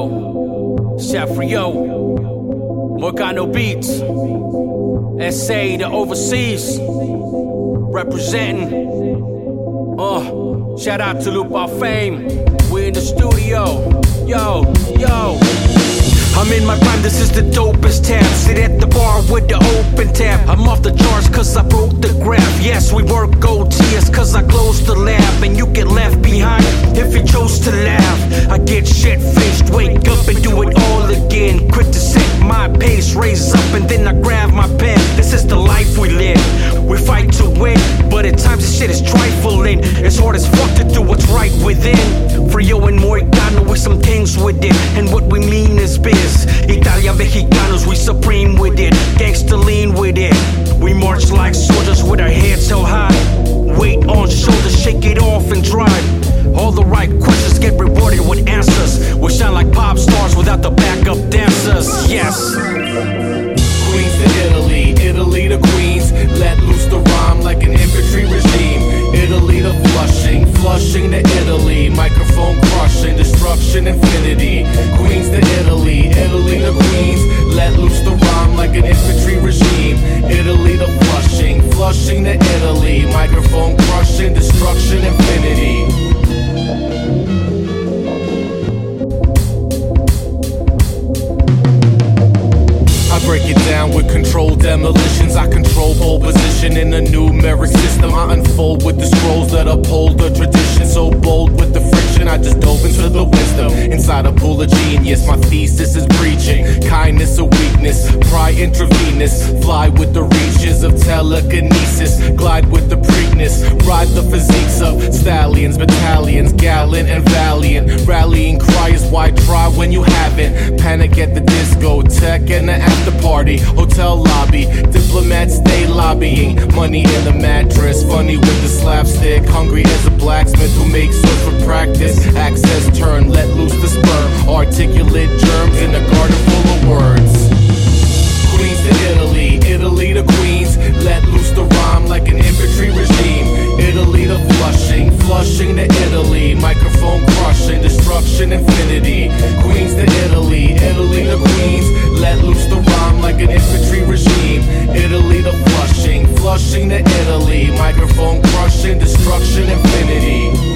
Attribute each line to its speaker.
Speaker 1: Yo, Chef Rio, Moicano Beats, SA to overseas, representing. Uh, shout out to Lupa Fame. we're in the studio. Yo, yo. I'm in my prime, this is the dopest tap. Sit at the bar with the open tap. I'm off the charts cause I broke the graph. Yes, we work OTs cause I closed the lab. And you get left behind if you chose to laugh. I get shit faced, wake up and do it all again. Quick to set my pace, raise up and then I grab my pen. This is the life we live. We fight to win, but at times this shit is trifling. It's hard as fuck to do what's right within. Frio and Moicano with some things with it. And what we mean is biz. Italia Mexicanos, we supreme with it. Gangsta lean with it. We march like soldiers with our heads held high. Weight on shoulders, shake it off and drive. All the right questions get rewarded with answers. We shine like pop stars without the backup dancers. Yes.
Speaker 2: Queens to Italy, Italy to Queens. Let loose the rhyme like an infantry regime. Italy to Flushing, Flushing to Italy. Microphone crushing, destruction, infinity. Queens to Italy, Italy to Queens. Let loose the rhyme like an infantry regime. Italy to Flushing, Flushing to Italy. Microphone crushing, destruction, infinity. Break it down with controlled demolitions. I control pole position in a numeric system. I unfold with the scrolls that uphold the tradition. So bold with the friction, I just dove into the wisdom inside a pool of genius. My thesis is preaching kindness or weakness, pride intravenous. Fly with the reaches of telekinesis, glide with the Preakness, ride the physiques of stallions, battalions, gallant and valiant. Rallying why try when you haven't. Panic at the disco, tech and the after party, hotel lobby. Diplomats stay lobbying, money in the mattress. Funny with the slapstick, hungry as a blacksmith who makes swords for practice. Access turn, let loose the spur. Articulate germs in a garden full of words. Argentina, Italy. Microphone crushing, destruction, infinity.